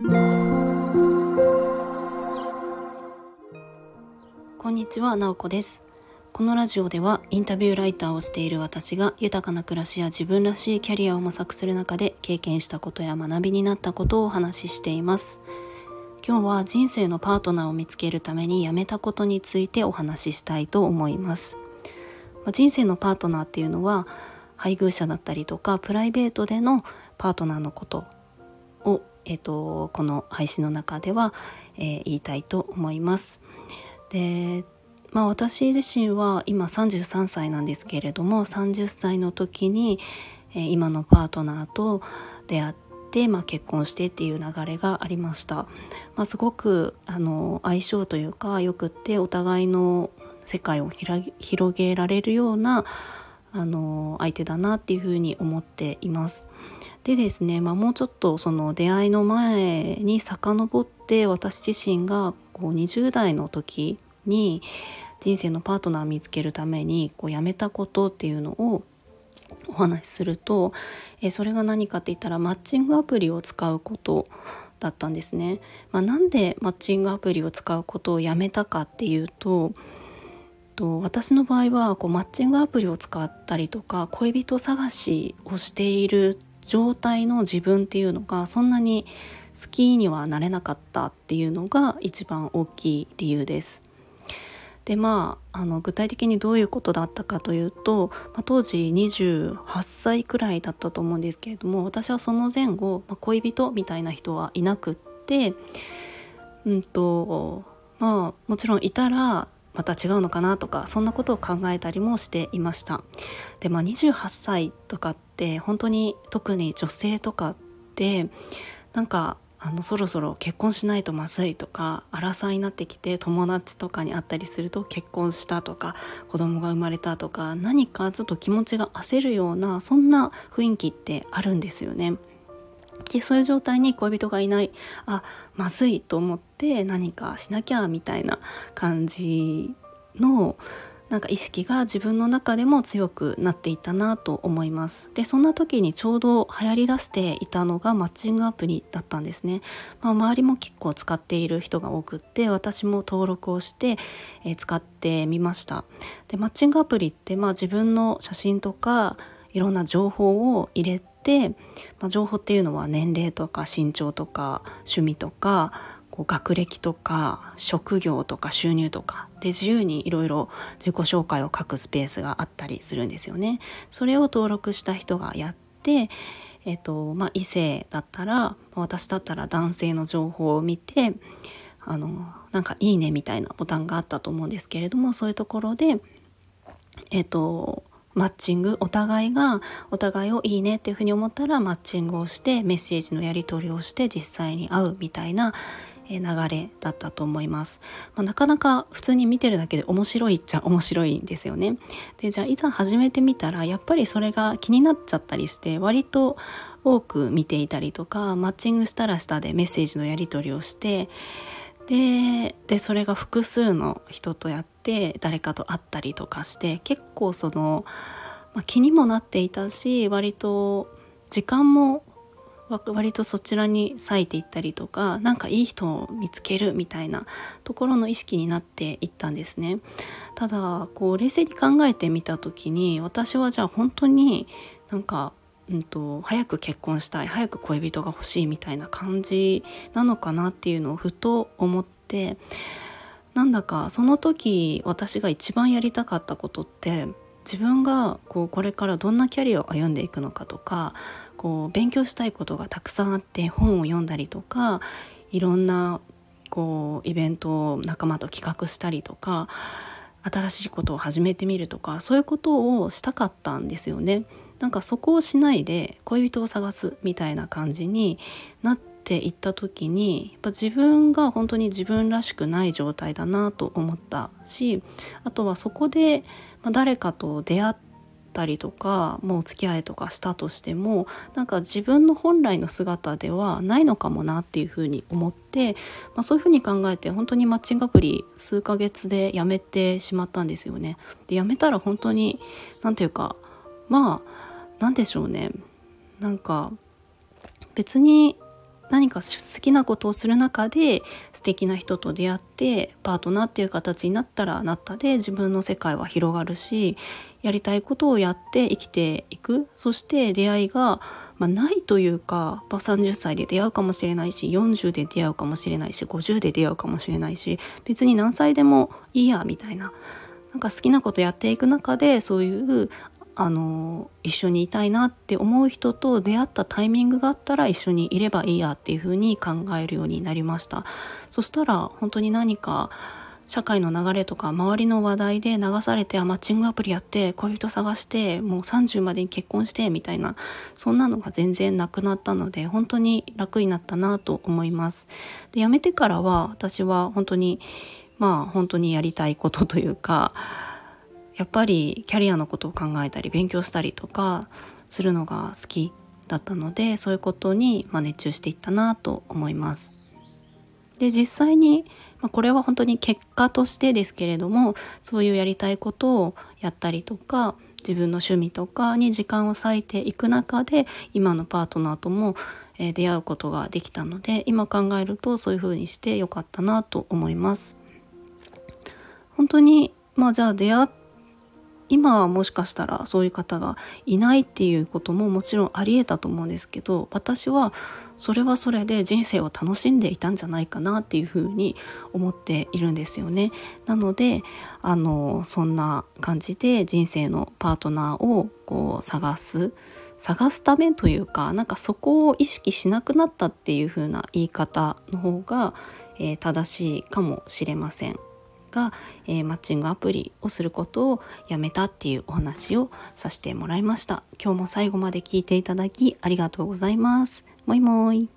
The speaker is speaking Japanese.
こんにちは、なおこです。このラジオではインタビューライターをしている私が豊かな暮らしや自分らしいキャリアを模索する中で経験したことや学びになったことをお話ししています。今日は人生のパートナーを見つけるためにやめたことについてお話ししたいと思います。ま人生のパートナーっていうのは配偶者だったりとかプライベートでのパートナーのこと、えーと、この配信の中では、えー、言いたいと思います。でまあ私自身は今33歳なんですけれども30歳の時に、えー、今のパートナーと出会って、まあ、結婚してっていう流れがありました。まあ、すごくあの相性というかよくってお互いの世界を広げられるようなあの相手だなっていうふうに思っています。でですね、まあ、もうちょっとその出会いの前に遡って私自身がこう20代の時に人生のパートナーを見つけるためにこうやめたことっていうのをお話しすると、えそれが何かって言ったらマッチングアプリを使うことだったんですね。まあ、なんでマッチングアプリを使うことをやめたかっていうとと私の場合はこうマッチングアプリを使ったりとか恋人探しをしている状態の自分っていうのがそんなに好きにはなれなかったっていうのが一番大きい理由です。でまああの具体的にどういうことだったかというと、まあ、当時28歳くらいだったと思うんですけれども私はその前後、まあ、恋人みたいな人はいなくってうんとまあもちろんいたらまた違うのかなとかそんなことを考えたりもしていましたでまあ28歳とかって本当に特に女性とかってなんかあのそろそろ結婚しないとまずいとか荒さになってきて友達とかに会ったりすると結婚したとか子供が生まれたとか何かちょっと気持ちが焦るようなそんな雰囲気ってあるんですよね。でそういう状態に恋人がいない。あまずいと思って何かしなきゃみたいな感じのなんか意識が自分の中でも強くなっていたなと思います。でそんな時にちょうど流行りだしていたのがマッチングアプリだったんですね、まあ、周りも結構使っている人が多くって私も登録をして、えー、使ってみました。でマッチングアプリってまあ自分の写真とかいろんな情報を入れて、まあ、情報っていうのは年齢とか身長とか趣味とかこう学歴とか職業とか収入とかで自由にいろいろ自己紹介を書くスペースがあったりするんですよね。それを登録した人がやってえっとまあ、異性だったら私だったら男性の情報を見てあのなんか「いいね」みたいなボタンがあったと思うんですけれどもそういうところでえっとマッチングお互いがお互いをいいねっていうふうに思ったらマッチングをしてメッセージのやり取りをして実際に会うみたいな流れだったと思います、まあ、なかなか普通に見てるだけで面白いっちゃ面白いんですよね。でじゃあいざ始めてみたらやっぱりそれが気になっちゃったりして割と多く見ていたりとかマッチングしたら下でメッセージのやり取りをしてででそれが複数の人とやって誰かと会ったりとかして結構その、まあ、気にもなっていたし割と時間も割とそちらに割いていったりとか何かいい人を見つけるみたいなところの意識になっていったんですね。ただこう冷静に考えてみた時に私はじゃあ本当になんかうんと、早く結婚したい早く恋人が欲しいみたいな感じなのかなっていうのをふと思ってなんだかその時私が一番やりたかったことって自分がこうこれからどんなキャリアを歩んでいくのかとかこう勉強したいことがたくさんあって本を読んだりとかいろんなこうイベントを仲間と企画したりとか新しいことを始めてみるとかそういうことをしたかったんですよね。なんかそこをしないで恋人を探すみたいな感じになっていった時にやっぱ自分が本当に自分らしくない状態だなと思ったしあとはそこで誰かと出会ったりとかもう付き合いとかしたとしてもなんか自分の本来の姿ではないのかもなっていうふうに思って、まあ、そういうふうに考えて本当にマッチングアプリ数ヶ月でやめてしまったんですよね。でやめたら本当に何て言うかまあ何でしょうねなんか別に何か好きなことをする中で素敵な人と出会ってパートナーっていう形になったらなったで自分の世界は広がるしやりたいことをやって生きていくそして出会いが、まあ、ないというか、まあ、30歳で出会うかもしれないし40で出会うかもしれないし50で出会うかもしれないし別に何歳でもいいやみたいな。なんか好きなことやっていく中でそういうあの一緒にいたいなって思う人と出会ったタイミングがあったら一緒にいればいいやっていうふうに考えるようになりました。そしたら本当に何か社会の流れとか周りの話題で流されてあマッチングアプリやって恋人探してもう30までに結婚してみたいなそんなのが全然なくなったので本当に楽になったなと思います。で辞めてからは私は本当にまあ本当にやりたいことというかやっぱりキャリアのことを考えたり勉強したりとかするのが好きだったのでそういうことに、ま熱中していったなと思います。で実際に、まこれは本当に結果としてですけれどもそういうやりたいことをやったりとか自分の趣味とかに時間を割いていく中で今のパートナーとも、出会うことができたので今考えるとそういうふうにしてよかったなと思います。本当にまあじゃあ出会っ今はもしかしたらそういう方がいないっていうことももちろんありえたと思うんですけど私はそれはそれで人生を楽しんでいたんじゃないかなっていうふうに思っているんですよね。なのであのそんな感じで人生のパートナーをこう探す探すためというかなんかそこを意識しなくなったっていう風な言い方の方が、えー、正しいかもしれません。が、えー、マッチングアプリをすることをやめたっていうお話をさせてもらいました。今日も最後まで聞いていただきありがとうございます。もいもい。